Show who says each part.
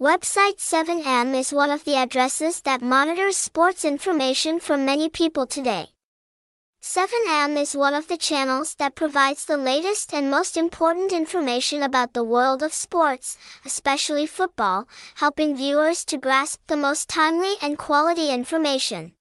Speaker 1: Website 7M is one of the addresses that monitors sports information from many people today. 7M is one of the channels that provides the latest and most important information about the world of sports, especially football, helping viewers to grasp the most timely and quality information.